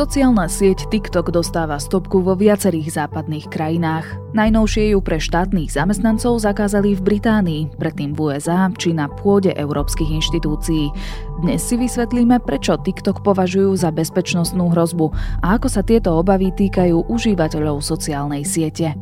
Sociálna sieť TikTok dostáva stopku vo viacerých západných krajinách. Najnovšie ju pre štátnych zamestnancov zakázali v Británii, predtým v USA či na pôde európskych inštitúcií. Dnes si vysvetlíme, prečo TikTok považujú za bezpečnostnú hrozbu a ako sa tieto obavy týkajú užívateľov sociálnej siete.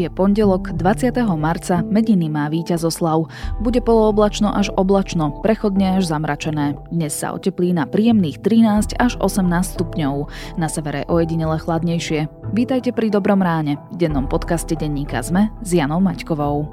Je pondelok 20. marca, mediny má víťazoslav. Bude polooblačno až oblačno, prechodne až zamračené. Dnes sa oteplí na príjemných 13 až 18 stupňov. Na severe ojedinele chladnejšie. Vítajte pri Dobrom ráne, v dennom podcaste denníka ZME s Janou Maťkovou.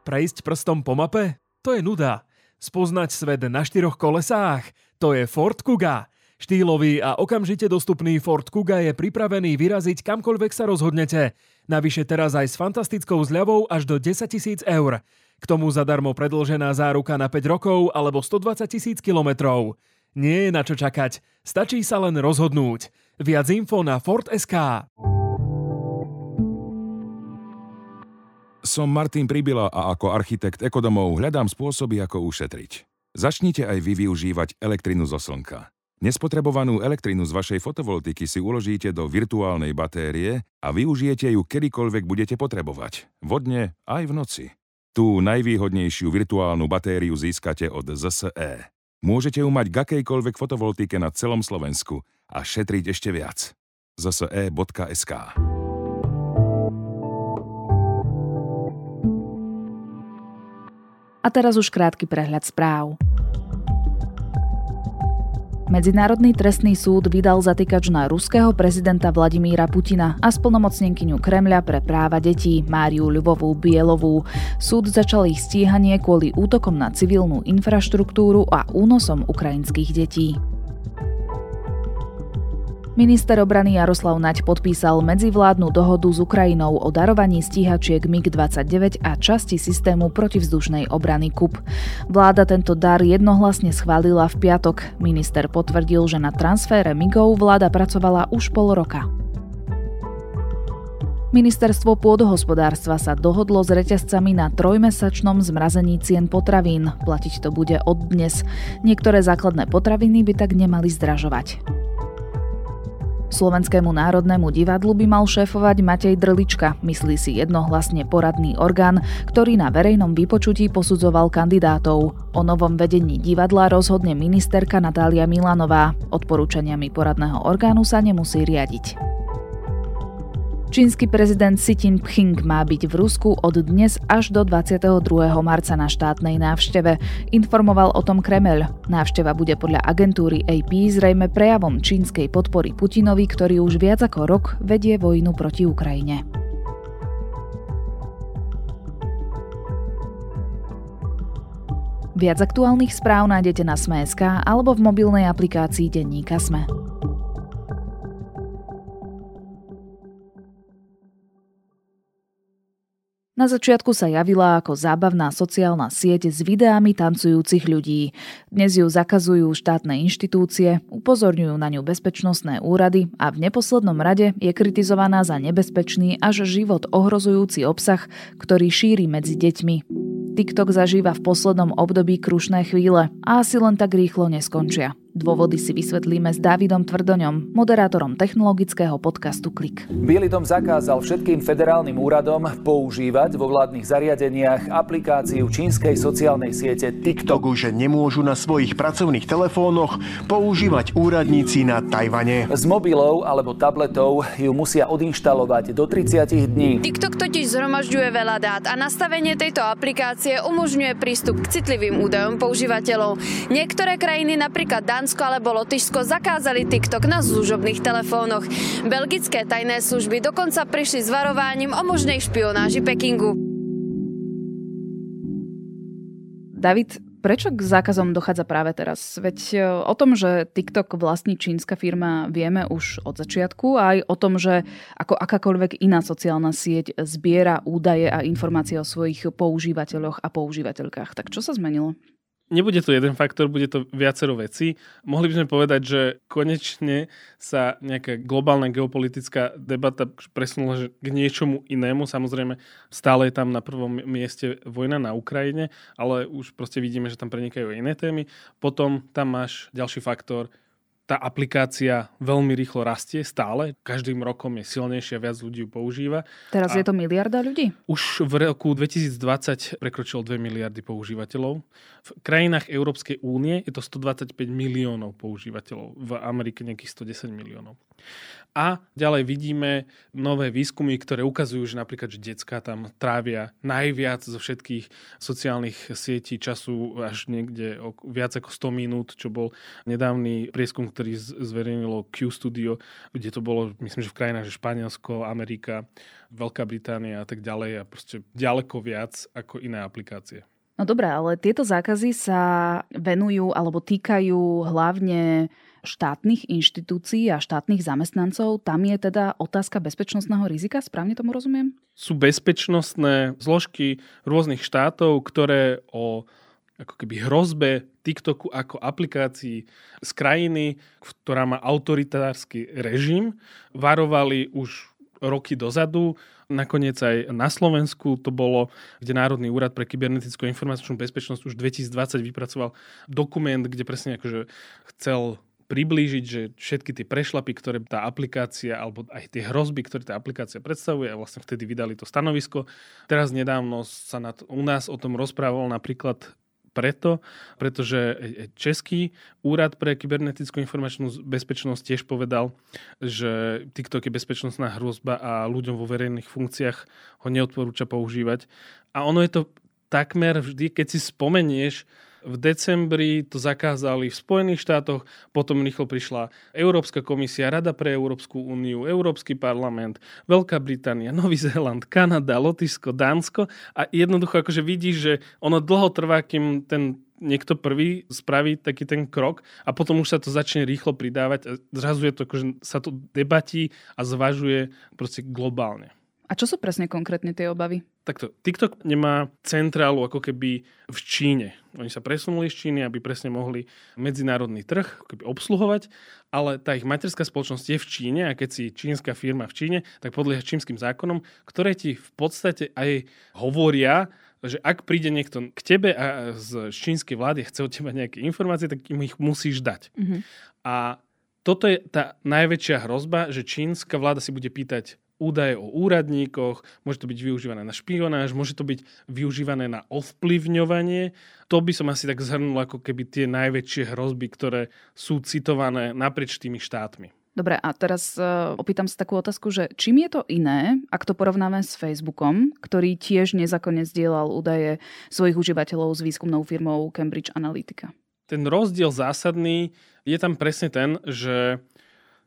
Prejsť prstom po mape? To je nuda. Spoznať svet na štyroch kolesách? To je Ford Kuga. Štýlový a okamžite dostupný Ford Kuga je pripravený vyraziť kamkoľvek sa rozhodnete. Navyše teraz aj s fantastickou zľavou až do 10 tisíc eur. K tomu zadarmo predlžená záruka na 5 rokov alebo 120 tisíc kilometrov. Nie je na čo čakať, stačí sa len rozhodnúť. Viac info na Ford.sk. Som Martin Pribila a ako architekt ekodomov hľadám spôsoby, ako ušetriť. Začnite aj vy využívať elektrinu zo slnka. Nespotrebovanú elektrinu z vašej fotovoltiky si uložíte do virtuálnej batérie a využijete ju kedykoľvek budete potrebovať, vodne aj v noci. Tú najvýhodnejšiu virtuálnu batériu získate od ZSE. Môžete ju mať k akejkoľvek fotovoltike na celom Slovensku a šetriť ešte viac. zse.sk A teraz už krátky prehľad správ. Medzinárodný trestný súd vydal zatýkač na ruského prezidenta Vladimíra Putina a splnomocnenkyňu Kremľa pre práva detí Máriu Ľubovú Bielovú. Súd začal ich stíhanie kvôli útokom na civilnú infraštruktúru a únosom ukrajinských detí. Minister obrany Jaroslav Naď podpísal medzivládnu dohodu s Ukrajinou o darovaní stíhačiek MiG-29 a časti systému protivzdušnej obrany KUP. Vláda tento dar jednohlasne schválila v piatok. Minister potvrdil, že na transfére MIGov vláda pracovala už pol roka. Ministerstvo pôdohospodárstva sa dohodlo s reťazcami na trojmesačnom zmrazení cien potravín. Platiť to bude od dnes. Niektoré základné potraviny by tak nemali zdražovať. Slovenskému národnému divadlu by mal šéfovať Matej Drlička, myslí si jednohlasne poradný orgán, ktorý na verejnom vypočutí posudzoval kandidátov. O novom vedení divadla rozhodne ministerka Natália Milanová. Odporúčaniami poradného orgánu sa nemusí riadiť. Čínsky prezident Xi Jinping má byť v Rusku od dnes až do 22. marca na štátnej návšteve. Informoval o tom Kremel. Návšteva bude podľa agentúry AP zrejme prejavom čínskej podpory Putinovi, ktorý už viac ako rok vedie vojnu proti Ukrajine. Viac aktuálnych správ nájdete na Sme.sk alebo v mobilnej aplikácii Denníka Sme. Na začiatku sa javila ako zábavná sociálna sieť s videami tancujúcich ľudí. Dnes ju zakazujú štátne inštitúcie, upozorňujú na ňu bezpečnostné úrady a v neposlednom rade je kritizovaná za nebezpečný až život ohrozujúci obsah, ktorý šíri medzi deťmi. TikTok zažíva v poslednom období krušné chvíle a asi len tak rýchlo neskončia. Dôvody si vysvetlíme s Dávidom Tvrdoňom, moderátorom technologického podcastu Klik. Bielý dom zakázal všetkým federálnym úradom používať vo vládnych zariadeniach aplikáciu čínskej sociálnej siete TikTok. že nemôžu na svojich pracovných telefónoch používať úradníci na Tajvane. Z mobilov alebo tabletov ju musia odinštalovať do 30 dní. TikTok totiž zhromažďuje veľa dát a nastavenie tejto aplikácie umožňuje prístup k citlivým údajom používateľov. Niektoré krajiny, napríklad Dan Holandsko alebo Lotyšsko zakázali TikTok na služobných telefónoch. Belgické tajné služby dokonca prišli s varovaním o možnej špionáži Pekingu. David, prečo k zákazom dochádza práve teraz? Veď e, o tom, že TikTok vlastní čínska firma, vieme už od začiatku, aj o tom, že ako akákoľvek iná sociálna sieť zbiera údaje a informácie o svojich používateľoch a používateľkách. Tak čo sa zmenilo? Nebude to jeden faktor, bude to viacero vecí. Mohli by sme povedať, že konečne sa nejaká globálna geopolitická debata presunula k niečomu inému. Samozrejme, stále je tam na prvom mieste vojna na Ukrajine, ale už proste vidíme, že tam prenikajú iné témy. Potom tam máš ďalší faktor, tá aplikácia veľmi rýchlo rastie stále. Každým rokom je silnejšia, viac ľudí ju používa. Teraz a je to miliarda ľudí? Už v roku 2020 prekročilo 2 miliardy používateľov. V krajinách Európskej únie je to 125 miliónov používateľov. V Amerike nejakých 110 miliónov. A ďalej vidíme nové výskumy, ktoré ukazujú, že napríklad, že detská tam trávia najviac zo všetkých sociálnych sietí času až niekde viac ako 100 minút, čo bol nedávny prieskum, ktorý zverejnilo Q Studio, kde to bolo, myslím, že v krajinách, že Španielsko, Amerika, Veľká Británia a tak ďalej a proste ďaleko viac ako iné aplikácie. No dobré, ale tieto zákazy sa venujú alebo týkajú hlavne štátnych inštitúcií a štátnych zamestnancov, tam je teda otázka bezpečnostného rizika, správne tomu rozumiem? Sú bezpečnostné zložky rôznych štátov, ktoré o ako keby hrozbe TikToku ako aplikácii z krajiny, ktorá má autoritársky režim, varovali už roky dozadu. Nakoniec aj na Slovensku to bolo, kde Národný úrad pre kybernetickú informačnú bezpečnosť už 2020 vypracoval dokument, kde presne akože chcel priblížiť, že všetky tie prešlapy, ktoré tá aplikácia, alebo aj tie hrozby, ktoré tá aplikácia predstavuje, a vlastne vtedy vydali to stanovisko. Teraz nedávno sa nad, u nás o tom rozprával napríklad preto, pretože Český úrad pre kybernetickú informačnú bezpečnosť tiež povedal, že TikTok je bezpečnostná hrozba a ľuďom vo verejných funkciách ho neodporúča používať. A ono je to takmer vždy, keď si spomenieš v decembri to zakázali v Spojených štátoch, potom rýchlo prišla Európska komisia, Rada pre Európsku úniu, Európsky parlament, Veľká Británia, Nový Zéland, Kanada, Lotyšsko, Dánsko a jednoducho akože vidíš, že ono dlho trvá, kým ten niekto prvý spraví taký ten krok a potom už sa to začne rýchlo pridávať a zrazu je to, akože sa to debatí a zvažuje proste globálne. A čo sú presne konkrétne tie obavy? Takto, TikTok nemá centrálu ako keby v Číne. Oni sa presunuli z Číny, aby presne mohli medzinárodný trh ako keby obsluhovať, ale tá ich materská spoločnosť je v Číne a keď si čínska firma v Číne, tak podlieha čínskym zákonom, ktoré ti v podstate aj hovoria, že ak príde niekto k tebe a z čínskej vlády chce od teba nejaké informácie, tak im ich musíš dať. Mm-hmm. A toto je tá najväčšia hrozba, že čínska vláda si bude pýtať údaje o úradníkoch, môže to byť využívané na špionáž, môže to byť využívané na ovplyvňovanie. To by som asi tak zhrnul ako keby tie najväčšie hrozby, ktoré sú citované naprieč tými štátmi. Dobre, a teraz uh, opýtam sa takú otázku, že čím je to iné, ak to porovnáme s Facebookom, ktorý tiež nezákonne zdieľal údaje svojich užívateľov s výskumnou firmou Cambridge Analytica? Ten rozdiel zásadný je tam presne ten, že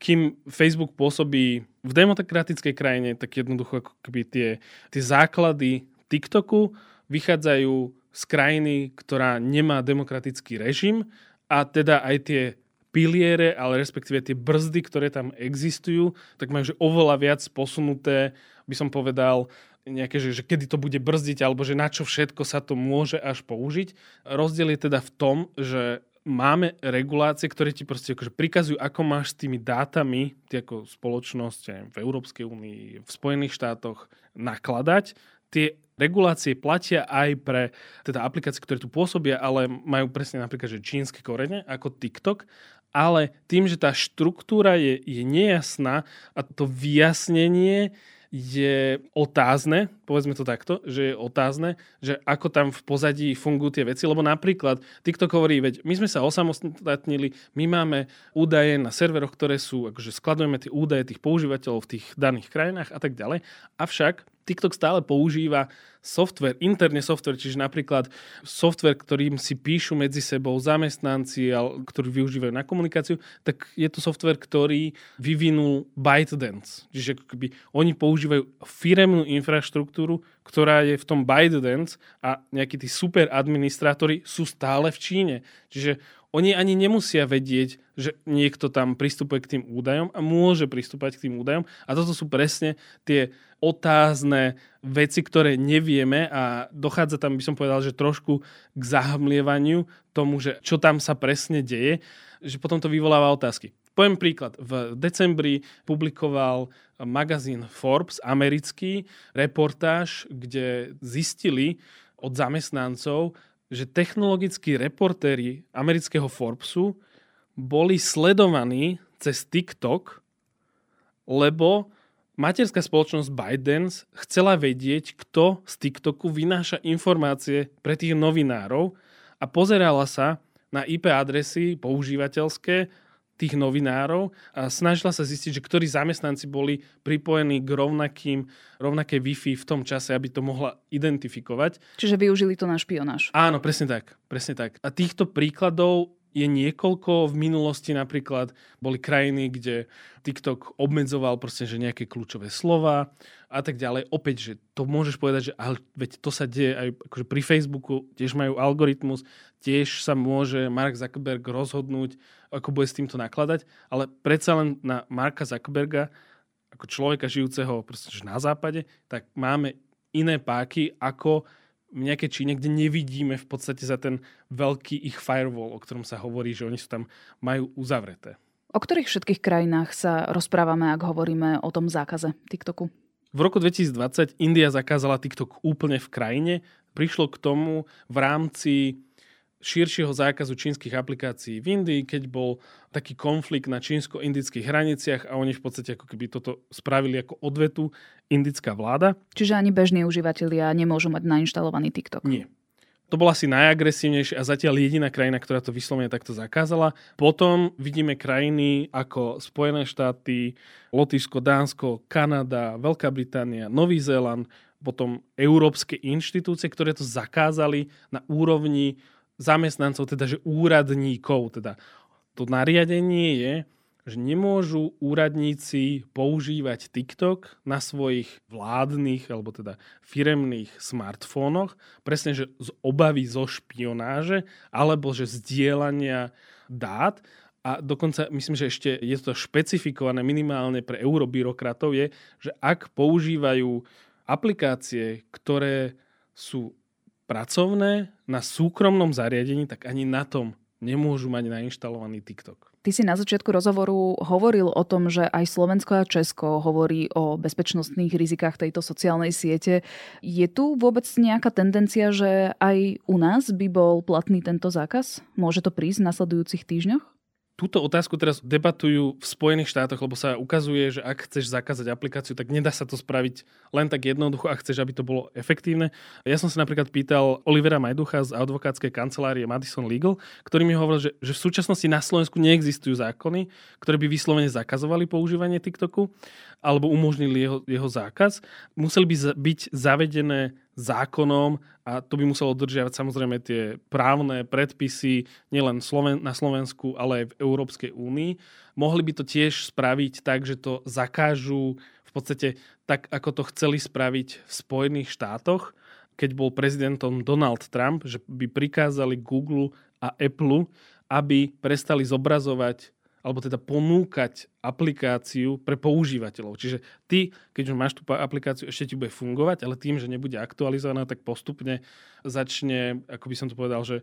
kým Facebook pôsobí v demokratickej krajine, tak jednoducho ako keby tie, tie základy TikToku vychádzajú z krajiny, ktorá nemá demokratický režim a teda aj tie piliere, ale respektíve tie brzdy, ktoré tam existujú, tak majú že oveľa viac posunuté, by som povedal, nejaké, že, že kedy to bude brzdiť, alebo že na čo všetko sa to môže až použiť. Rozdiel je teda v tom, že máme regulácie, ktoré ti proste akože prikazujú, ako máš s tými dátami, ty ako spoločnosť aj v Európskej únii, v Spojených štátoch nakladať. Tie regulácie platia aj pre teda aplikácie, ktoré tu pôsobia, ale majú presne napríklad že čínske korene, ako TikTok, ale tým, že tá štruktúra je, je nejasná a to vyjasnenie je otázne, povedzme to takto, že je otázne, že ako tam v pozadí fungujú tie veci, lebo napríklad TikTok hovorí, veď my sme sa osamostatnili, my máme údaje na serveroch, ktoré sú, akože skladujeme tie údaje tých používateľov v tých daných krajinách a tak ďalej, avšak TikTok stále používa software, interne software, čiže napríklad software, ktorým si píšu medzi sebou zamestnanci, ktorí využívajú na komunikáciu, tak je to software, ktorý vyvinul ByteDance. Čiže keby oni používajú firemnú infraštruktúru, ktorá je v tom ByteDance a nejakí tí super administrátori sú stále v Číne. Čiže oni ani nemusia vedieť, že niekto tam pristupuje k tým údajom a môže pristúpať k tým údajom. A toto sú presne tie otázne veci, ktoré nevieme a dochádza tam, by som povedal, že trošku k zahmlievaniu tomu, že čo tam sa presne deje, že potom to vyvoláva otázky. Poviem príklad. V decembri publikoval magazín Forbes americký reportáž, kde zistili od zamestnancov, že technologickí reportéri amerického Forbesu boli sledovaní cez TikTok, lebo materská spoločnosť ByteDance chcela vedieť, kto z TikToku vynáša informácie pre tých novinárov a pozerala sa na IP adresy používateľské tých novinárov a snažila sa zistiť, že ktorí zamestnanci boli pripojení k rovnakým, rovnaké Wi-Fi v tom čase, aby to mohla identifikovať. Čiže využili to na špionáž. Áno, presne tak. Presne tak. A týchto príkladov je niekoľko. V minulosti napríklad boli krajiny, kde TikTok obmedzoval proste, že nejaké kľúčové slova a tak ďalej. Opäť, že to môžeš povedať, že ale veď to sa deje aj akože pri Facebooku, tiež majú algoritmus, tiež sa môže Mark Zuckerberg rozhodnúť, ako bude s týmto nakladať, ale predsa len na Marka Zuckerberga, ako človeka žijúceho proste, na západe, tak máme iné páky, ako v nejakej Číne, kde nevidíme v podstate za ten veľký ich firewall, o ktorom sa hovorí, že oni sú tam majú uzavreté. O ktorých všetkých krajinách sa rozprávame, ak hovoríme o tom zákaze TikToku? V roku 2020 India zakázala TikTok úplne v krajine. Prišlo k tomu v rámci širšieho zákazu čínskych aplikácií v Indii, keď bol taký konflikt na čínsko-indických hraniciach a oni v podstate ako keby toto spravili ako odvetu indická vláda. Čiže ani bežní užívateľia nemôžu mať nainštalovaný TikTok? Nie. To bola asi najagresívnejšia a zatiaľ jediná krajina, ktorá to vyslovene takto zakázala. Potom vidíme krajiny ako Spojené štáty, Lotyšsko, Dánsko, Kanada, Veľká Británia, Nový Zéland, potom európske inštitúcie, ktoré to zakázali na úrovni zamestnancov, teda že úradníkov. Teda to nariadenie je, že nemôžu úradníci používať TikTok na svojich vládnych alebo teda firemných smartfónoch, presne, že z obavy zo špionáže alebo že zdieľania dát. A dokonca myslím, že ešte je to špecifikované minimálne pre eurobyrokratov je, že ak používajú aplikácie, ktoré sú pracovné na súkromnom zariadení, tak ani na tom nemôžu mať nainštalovaný TikTok. Ty si na začiatku rozhovoru hovoril o tom, že aj Slovensko a Česko hovorí o bezpečnostných rizikách tejto sociálnej siete. Je tu vôbec nejaká tendencia, že aj u nás by bol platný tento zákaz? Môže to prísť v nasledujúcich týždňoch? Túto otázku teraz debatujú v Spojených štátoch, lebo sa ukazuje, že ak chceš zakázať aplikáciu, tak nedá sa to spraviť len tak jednoducho, ak chceš, aby to bolo efektívne. Ja som sa napríklad pýtal Olivera Majducha z advokátskej kancelárie Madison Legal, ktorý mi hovoril, že, že v súčasnosti na Slovensku neexistujú zákony, ktoré by vyslovene zakazovali používanie TikToku alebo umožnili jeho, jeho zákaz. Museli by byť zavedené zákonom a to by muselo dodržiavať samozrejme tie právne predpisy nielen na Slovensku, ale aj v Európskej únii. Mohli by to tiež spraviť tak, že to zakážu v podstate tak, ako to chceli spraviť v Spojených štátoch, keď bol prezidentom Donald Trump, že by prikázali Google a Apple, aby prestali zobrazovať alebo teda ponúkať aplikáciu pre používateľov. Čiže ty, keď už máš tú aplikáciu, ešte ti bude fungovať, ale tým, že nebude aktualizovaná, tak postupne začne, ako by som to povedal, že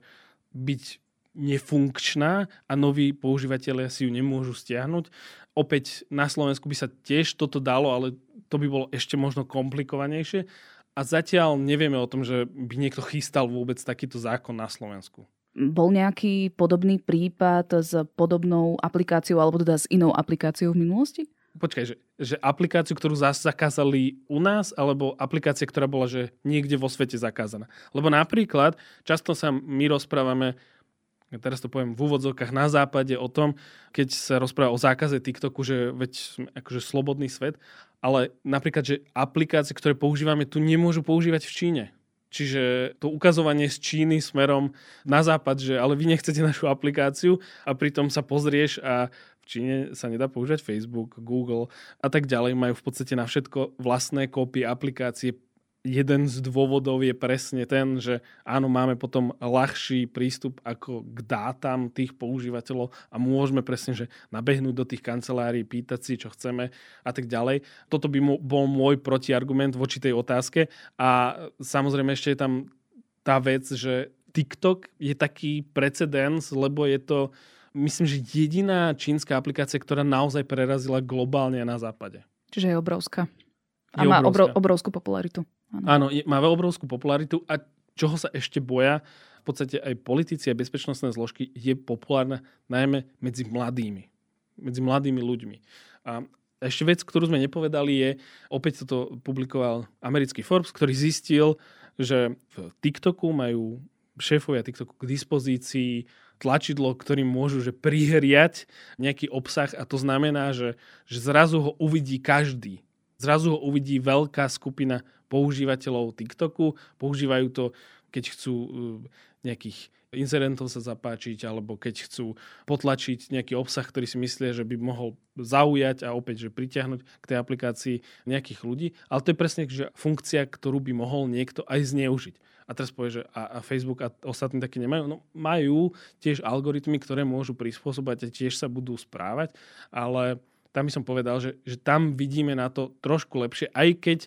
byť nefunkčná a noví používateľia si ju nemôžu stiahnuť. Opäť na Slovensku by sa tiež toto dalo, ale to by bolo ešte možno komplikovanejšie. A zatiaľ nevieme o tom, že by niekto chystal vôbec takýto zákon na Slovensku. Bol nejaký podobný prípad s podobnou aplikáciou alebo teda s inou aplikáciou v minulosti? Počkaj, že, že aplikáciu, ktorú zakázali u nás, alebo aplikácia, ktorá bola že niekde vo svete zakázaná. Lebo napríklad, často sa my rozprávame, teraz to poviem v úvodzovkách na západe o tom, keď sa rozpráva o zákaze TikToku, že veď sme akože slobodný svet, ale napríklad, že aplikácie, ktoré používame tu, nemôžu používať v Číne. Čiže to ukazovanie z Číny smerom na západ, že ale vy nechcete našu aplikáciu a pritom sa pozrieš a v Číne sa nedá používať Facebook, Google a tak ďalej. Majú v podstate na všetko vlastné kópie aplikácie. Jeden z dôvodov je presne ten, že áno, máme potom ľahší prístup ako k dátam tých používateľov a môžeme presne, že nabehnúť do tých kancelárií, pýtať si, čo chceme a tak ďalej. Toto by bol môj protiargument voči tej otázke a samozrejme ešte je tam tá vec, že TikTok je taký precedens, lebo je to myslím, že jediná čínska aplikácia, ktorá naozaj prerazila globálne na západe. Čiže je obrovská. A má obrovská. obrovskú popularitu. Áno, má obrovskú popularitu a čoho sa ešte boja, v podstate aj politici a bezpečnostné zložky je populárna najmä medzi mladými. Medzi mladými ľuďmi. A ešte vec, ktorú sme nepovedali je, opäť toto publikoval americký Forbes, ktorý zistil, že v TikToku majú šéfovia TikToku k dispozícii tlačidlo, ktorým môžu že prihriať nejaký obsah a to znamená, že, že zrazu ho uvidí každý. Zrazu ho uvidí veľká skupina používateľov TikToku, používajú to, keď chcú uh, nejakých incidentov sa zapáčiť, alebo keď chcú potlačiť nejaký obsah, ktorý si myslia, že by mohol zaujať a opäť, že pritiahnuť k tej aplikácii nejakých ľudí. Ale to je presne že funkcia, ktorú by mohol niekto aj zneužiť. A teraz povie, že a, a Facebook a ostatní taky nemajú. No majú tiež algoritmy, ktoré môžu prispôsobať a tiež sa budú správať, ale tam by som povedal, že, že tam vidíme na to trošku lepšie, aj keď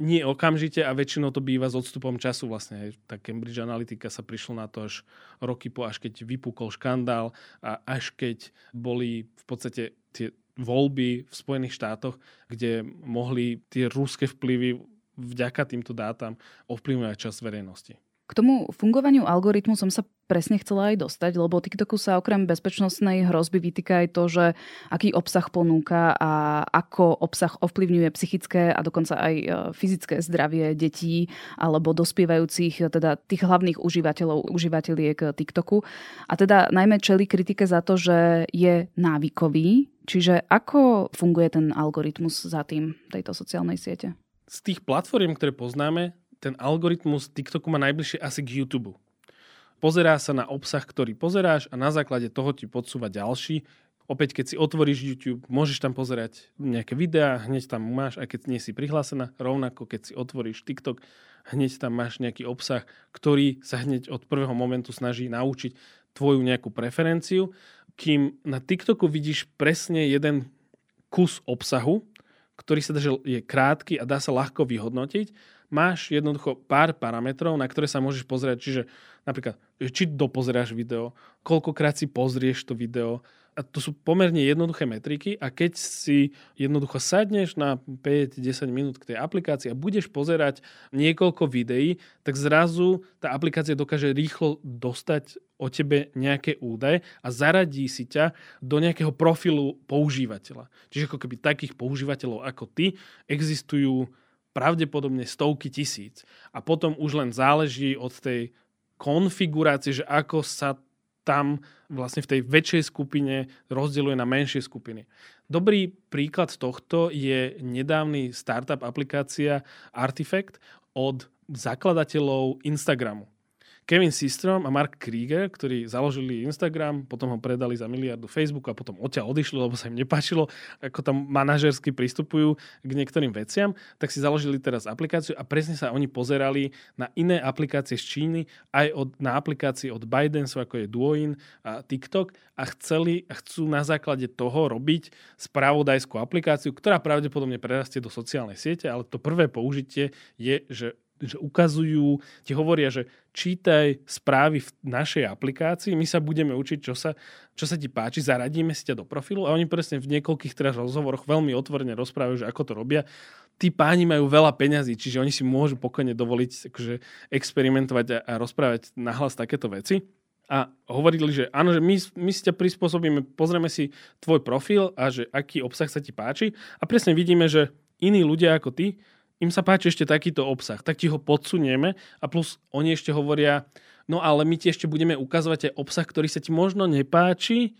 nie okamžite a väčšinou to býva s odstupom času. Vlastne tá Cambridge Analytica sa prišlo na to až roky po, až keď vypukol škandál a až keď boli v podstate tie voľby v Spojených štátoch, kde mohli tie rúske vplyvy vďaka týmto dátam ovplyvňovať čas verejnosti. K tomu fungovaniu algoritmu som sa presne chcela aj dostať, lebo TikToku sa okrem bezpečnostnej hrozby vytýka aj to, že aký obsah ponúka a ako obsah ovplyvňuje psychické a dokonca aj e, fyzické zdravie detí alebo dospievajúcich, teda tých hlavných užívateľov, užívateľiek TikToku. A teda najmä čeli kritike za to, že je návykový, čiže ako funguje ten algoritmus za tým tejto sociálnej siete? Z tých platform, ktoré poznáme, ten algoritmus TikToku má najbližšie asi k YouTube. Pozerá sa na obsah, ktorý pozeráš a na základe toho ti podsúva ďalší. Opäť, keď si otvoríš YouTube, môžeš tam pozerať nejaké videá, hneď tam máš, aj keď nie si prihlásená. Rovnako, keď si otvoríš TikTok, hneď tam máš nejaký obsah, ktorý sa hneď od prvého momentu snaží naučiť tvoju nejakú preferenciu. Kým na TikToku vidíš presne jeden kus obsahu, ktorý sa že je krátky a dá sa ľahko vyhodnotiť máš jednoducho pár parametrov, na ktoré sa môžeš pozrieť, čiže napríklad, či dopozeráš video, koľkokrát si pozrieš to video, a to sú pomerne jednoduché metriky a keď si jednoducho sadneš na 5-10 minút k tej aplikácii a budeš pozerať niekoľko videí, tak zrazu tá aplikácia dokáže rýchlo dostať o tebe nejaké údaje a zaradí si ťa do nejakého profilu používateľa. Čiže ako keby takých používateľov ako ty existujú pravdepodobne stovky tisíc. A potom už len záleží od tej konfigurácie, že ako sa tam vlastne v tej väčšej skupine rozdeľuje na menšie skupiny. Dobrý príklad tohto je nedávny startup aplikácia Artifact od zakladateľov Instagramu. Kevin Systrom a Mark Krieger, ktorí založili Instagram, potom ho predali za miliardu Facebook a potom odtiaľ odišli, lebo sa im nepáčilo, ako tam manažersky pristupujú k niektorým veciam, tak si založili teraz aplikáciu a presne sa oni pozerali na iné aplikácie z Číny, aj od, na aplikácie od Bidensu, ako je Duoin a TikTok a chceli a chcú na základe toho robiť spravodajskú aplikáciu, ktorá pravdepodobne prerastie do sociálnej siete, ale to prvé použitie je, že že ukazujú, ti hovoria, že čítaj správy v našej aplikácii, my sa budeme učiť, čo sa, čo sa ti páči, zaradíme si ťa do profilu a oni presne v niekoľkých teraz rozhovoroch veľmi otvorene rozprávajú, že ako to robia. Tí páni majú veľa peňazí, čiže oni si môžu pokojne dovoliť akože, experimentovať a, a rozprávať nahlas takéto veci. A hovorili, že áno, že my, my si ťa prispôsobíme, pozrieme si tvoj profil a že aký obsah sa ti páči a presne vidíme, že iní ľudia ako ty im sa páči ešte takýto obsah, tak ti ho podsunieme a plus oni ešte hovoria, no ale my ti ešte budeme ukazovať aj obsah, ktorý sa ti možno nepáči,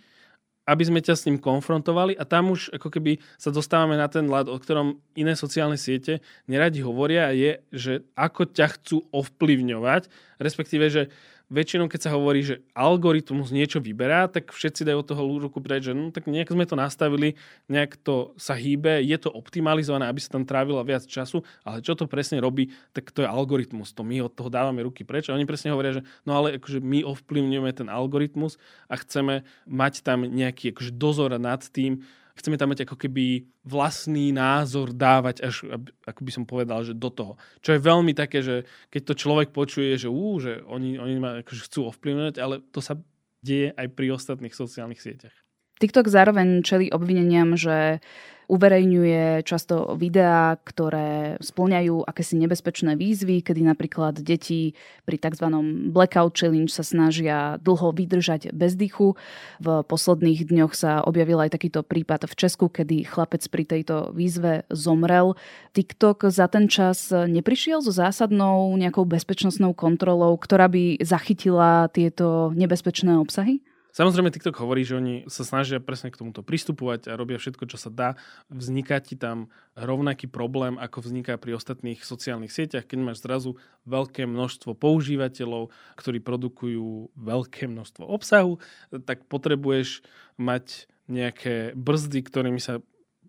aby sme ťa s ním konfrontovali. A tam už ako keby sa dostávame na ten ľad, o ktorom iné sociálne siete neradi hovoria, je, že ako ťa chcú ovplyvňovať, respektíve, že väčšinou, keď sa hovorí, že algoritmus niečo vyberá, tak všetci dajú od toho ruku preč, že no tak nejak sme to nastavili, nejak to sa hýbe, je to optimalizované, aby sa tam trávilo viac času, ale čo to presne robí, tak to je algoritmus. To my od toho dávame ruky preč. A oni presne hovoria, že no ale akože my ovplyvňujeme ten algoritmus a chceme mať tam nejaký akože dozor nad tým, chceme tam mať ako keby vlastný názor dávať až, ako by som povedal, že do toho. Čo je veľmi také, že keď to človek počuje, že, ú, že oni, oni ma akože chcú ovplyvňovať, ale to sa deje aj pri ostatných sociálnych sieťach. TikTok zároveň čeli obvineniam, že uverejňuje často videá, ktoré splňajú akési nebezpečné výzvy, kedy napríklad deti pri tzv. blackout challenge sa snažia dlho vydržať bez dychu. V posledných dňoch sa objavil aj takýto prípad v Česku, kedy chlapec pri tejto výzve zomrel. TikTok za ten čas neprišiel so zásadnou nejakou bezpečnostnou kontrolou, ktorá by zachytila tieto nebezpečné obsahy? Samozrejme, TikTok hovorí, že oni sa snažia presne k tomuto pristupovať a robia všetko, čo sa dá. Vzniká ti tam rovnaký problém, ako vzniká pri ostatných sociálnych sieťach, keď máš zrazu veľké množstvo používateľov, ktorí produkujú veľké množstvo obsahu, tak potrebuješ mať nejaké brzdy, ktorými sa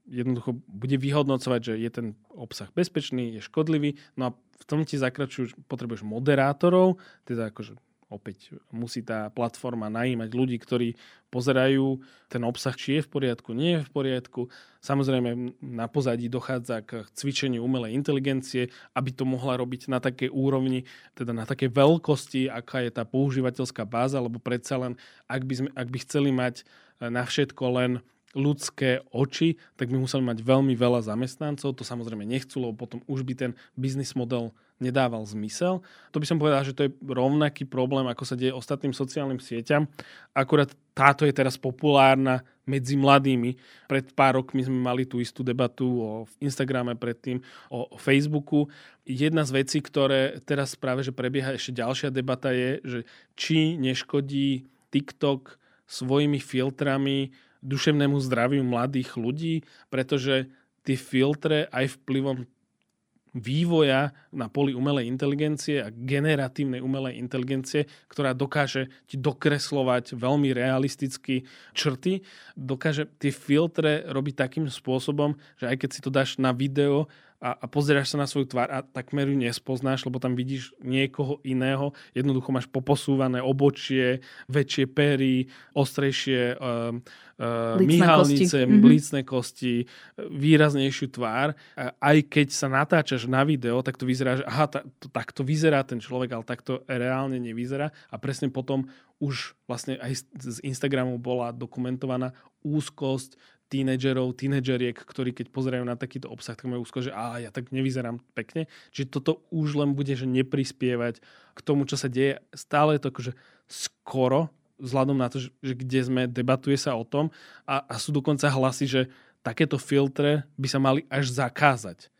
jednoducho bude vyhodnocovať, že je ten obsah bezpečný, je škodlivý. No a v tom ti zakračujú, potrebuješ moderátorov, teda akože opäť musí tá platforma najímať ľudí, ktorí pozerajú ten obsah, či je v poriadku, nie je v poriadku. Samozrejme na pozadí dochádza k cvičeniu umelej inteligencie, aby to mohla robiť na takej úrovni, teda na takej veľkosti, aká je tá používateľská báza, lebo predsa len, ak by, sme, ak by chceli mať na všetko len ľudské oči, tak by museli mať veľmi veľa zamestnancov. To samozrejme nechcú, lebo potom už by ten biznis model nedával zmysel. To by som povedal, že to je rovnaký problém, ako sa deje ostatným sociálnym sieťam. Akurát táto je teraz populárna medzi mladými. Pred pár rokmi sme mali tú istú debatu o Instagrame, predtým o Facebooku. Jedna z vecí, ktoré teraz práve že prebieha ešte ďalšia debata je, že či neškodí TikTok svojimi filtrami duševnému zdraviu mladých ľudí, pretože tie filtre aj vplyvom vývoja na poli umelej inteligencie a generatívnej umelej inteligencie, ktorá dokáže ti dokreslovať veľmi realisticky črty, dokáže tie filtre robiť takým spôsobom, že aj keď si to dáš na video, a, a pozeráš sa na svoju tvár a takmer ju nespoznáš, lebo tam vidíš niekoho iného. Jednoducho máš poposúvané obočie, väčšie pery, ostrejšie uh, uh, myhalnice, kosti. blícne kosti, výraznejšiu tvár. A aj keď sa natáčaš na video, tak to vyzerá, že aha, ta, to, takto vyzerá ten človek, ale takto reálne nevyzerá. A presne potom už vlastne aj z Instagramu bola dokumentovaná úzkosť tínedžerov, tínedžeriek, ktorí keď pozerajú na takýto obsah, tak majú úzko, že á, ja tak nevyzerám pekne. Čiže toto už len bude, že neprispievať k tomu, čo sa deje. Stále je to akože skoro, vzhľadom na to, že, že kde sme, debatuje sa o tom a, a sú dokonca hlasy, že takéto filtre by sa mali až zakázať.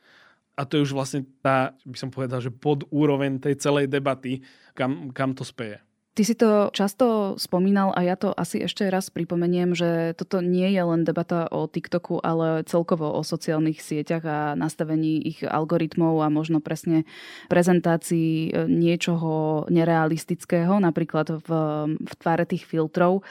A to je už vlastne tá, by som povedal, že pod úroveň tej celej debaty, kam, kam to speje. Ty si to často spomínal a ja to asi ešte raz pripomeniem, že toto nie je len debata o TikToku, ale celkovo o sociálnych sieťach a nastavení ich algoritmov a možno presne prezentácii e, niečoho nerealistického, napríklad v, v tváre tých filtrov.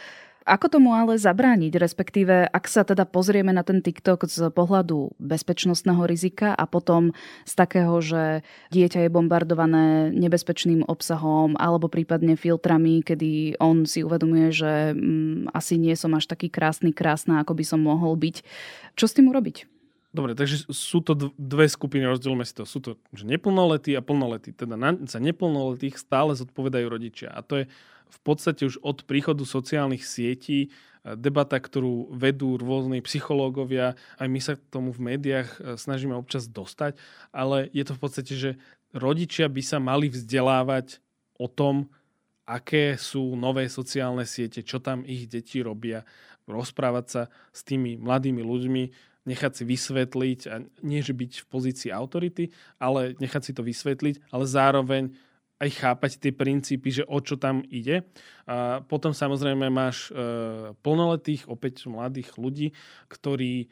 Ako tomu ale zabrániť, respektíve ak sa teda pozrieme na ten TikTok z pohľadu bezpečnostného rizika a potom z takého, že dieťa je bombardované nebezpečným obsahom alebo prípadne filtrami, kedy on si uvedomuje, že mm, asi nie som až taký krásny, krásna, ako by som mohol byť. Čo s tým urobiť? Dobre, takže sú to dve skupiny, rozdielme si to. Sú to že neplnoletí a plnoletí. Teda na, za neplnoletých stále zodpovedajú rodičia. A to je v podstate už od príchodu sociálnych sietí e, debata, ktorú vedú rôzni psychológovia, aj my sa k tomu v médiách e, snažíme občas dostať, ale je to v podstate, že rodičia by sa mali vzdelávať o tom, aké sú nové sociálne siete, čo tam ich deti robia, rozprávať sa s tými mladými ľuďmi, nechať si vysvetliť a nie, že byť v pozícii autority, ale nechať si to vysvetliť, ale zároveň aj chápať tie princípy, že o čo tam ide. A potom samozrejme máš e, plnoletých, opäť mladých ľudí, ktorí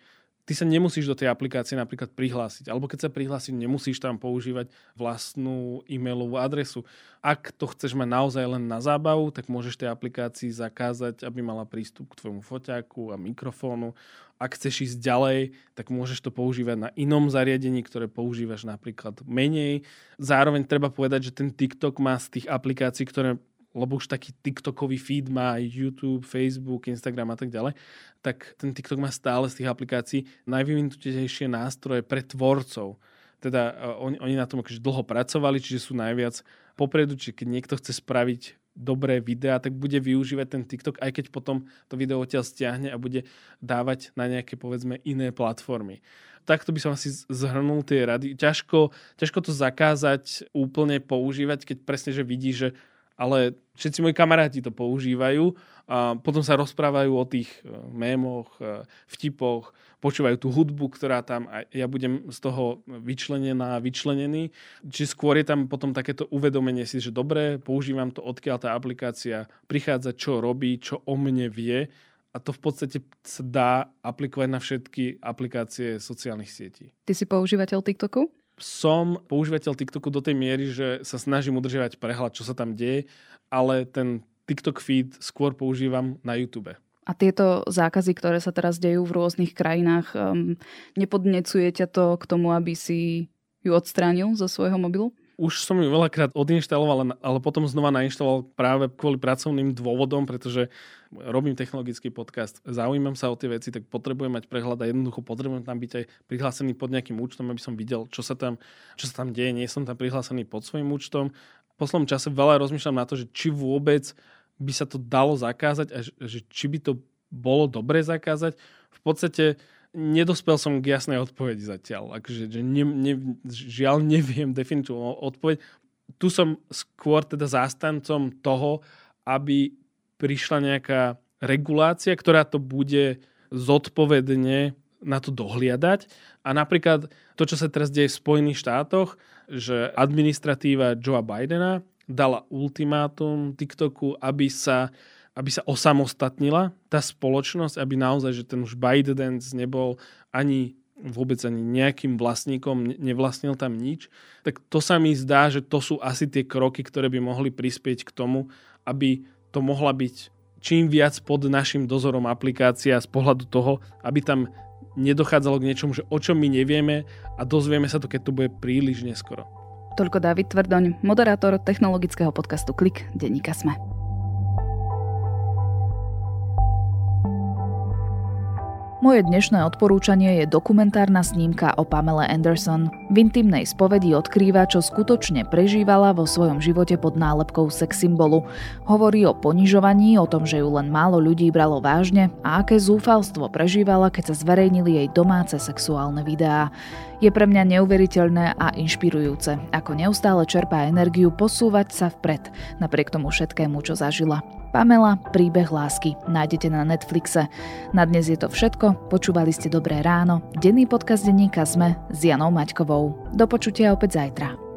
ty sa nemusíš do tej aplikácie napríklad prihlásiť. Alebo keď sa prihlásiť, nemusíš tam používať vlastnú e-mailovú adresu. Ak to chceš mať naozaj len na zábavu, tak môžeš tej aplikácii zakázať, aby mala prístup k tvojmu foťáku a mikrofónu. Ak chceš ísť ďalej, tak môžeš to používať na inom zariadení, ktoré používaš napríklad menej. Zároveň treba povedať, že ten TikTok má z tých aplikácií, ktoré lebo už taký TikTokový feed má YouTube, Facebook, Instagram a tak ďalej, tak ten TikTok má stále z tých aplikácií najvyvinutejšie nástroje pre tvorcov. Teda uh, oni, oni na tom akože dlho pracovali, čiže sú najviac popredu, čiže keď niekto chce spraviť dobré videá, tak bude využívať ten TikTok, aj keď potom to video odtiaľ stiahne a bude dávať na nejaké, povedzme, iné platformy. Takto by som asi zhrnul tie rady. Ťažko, ťažko to zakázať úplne používať, keď presne, že vidí, že ale všetci moji kamaráti to používajú a potom sa rozprávajú o tých e, mémoch, e, vtipoch, počúvajú tú hudbu, ktorá tam a ja budem z toho vyčlenená, vyčlenený. Či skôr je tam potom takéto uvedomenie si, že dobre, používam to, odkiaľ tá aplikácia prichádza, čo robí, čo o mne vie a to v podstate sa dá aplikovať na všetky aplikácie sociálnych sietí. Ty si používateľ TikToku? Som používateľ TikToku do tej miery, že sa snažím udržiavať prehľad, čo sa tam deje, ale ten TikTok feed skôr používam na YouTube. A tieto zákazy, ktoré sa teraz dejú v rôznych krajinách, um, nepodnecuje ťa to k tomu, aby si ju odstránil zo svojho mobilu? Už som ju veľakrát odinštaloval, ale potom znova nainštaloval práve kvôli pracovným dôvodom, pretože robím technologický podcast, zaujímam sa o tie veci, tak potrebujem mať prehľad a jednoducho potrebujem tam byť aj prihlásený pod nejakým účtom, aby som videl, čo sa tam, čo sa tam deje. Nie som tam prihlásený pod svojim účtom. V poslednom čase veľa rozmýšľam na to, že či vôbec by sa to dalo zakázať a že či by to bolo dobre zakázať. V podstate nedospel som k jasnej odpovedi zatiaľ. Akože, že ne, ne, žiaľ neviem definitívnu odpoveď. Tu som skôr teda zástancom toho, aby prišla nejaká regulácia, ktorá to bude zodpovedne na to dohliadať. A napríklad to, čo sa teraz deje v Spojených štátoch, že administratíva Joea Bidena dala ultimátum TikToku, aby sa aby sa osamostatnila tá spoločnosť, aby naozaj, že ten už ByteDance nebol ani vôbec ani nejakým vlastníkom, nevlastnil tam nič, tak to sa mi zdá, že to sú asi tie kroky, ktoré by mohli prispieť k tomu, aby to mohla byť čím viac pod našim dozorom aplikácia z pohľadu toho, aby tam nedochádzalo k niečomu, že o čom my nevieme a dozvieme sa to, keď to bude príliš neskoro. Toľko David Tvrdoň, moderátor technologického podcastu Klik, denníka Sme. Moje dnešné odporúčanie je dokumentárna snímka o Pamele Anderson. V intimnej spovedi odkrýva, čo skutočne prežívala vo svojom živote pod nálepkou sex symbolu. Hovorí o ponižovaní, o tom, že ju len málo ľudí bralo vážne a aké zúfalstvo prežívala, keď sa zverejnili jej domáce sexuálne videá. Je pre mňa neuveriteľné a inšpirujúce, ako neustále čerpá energiu posúvať sa vpred, napriek tomu všetkému, čo zažila. Pamela, príbeh lásky. Nájdete na Netflixe. Na dnes je to všetko. Počúvali ste Dobré ráno. Denný podcast denníka Sme s Janou Maťkovou. Do počutia opäť zajtra.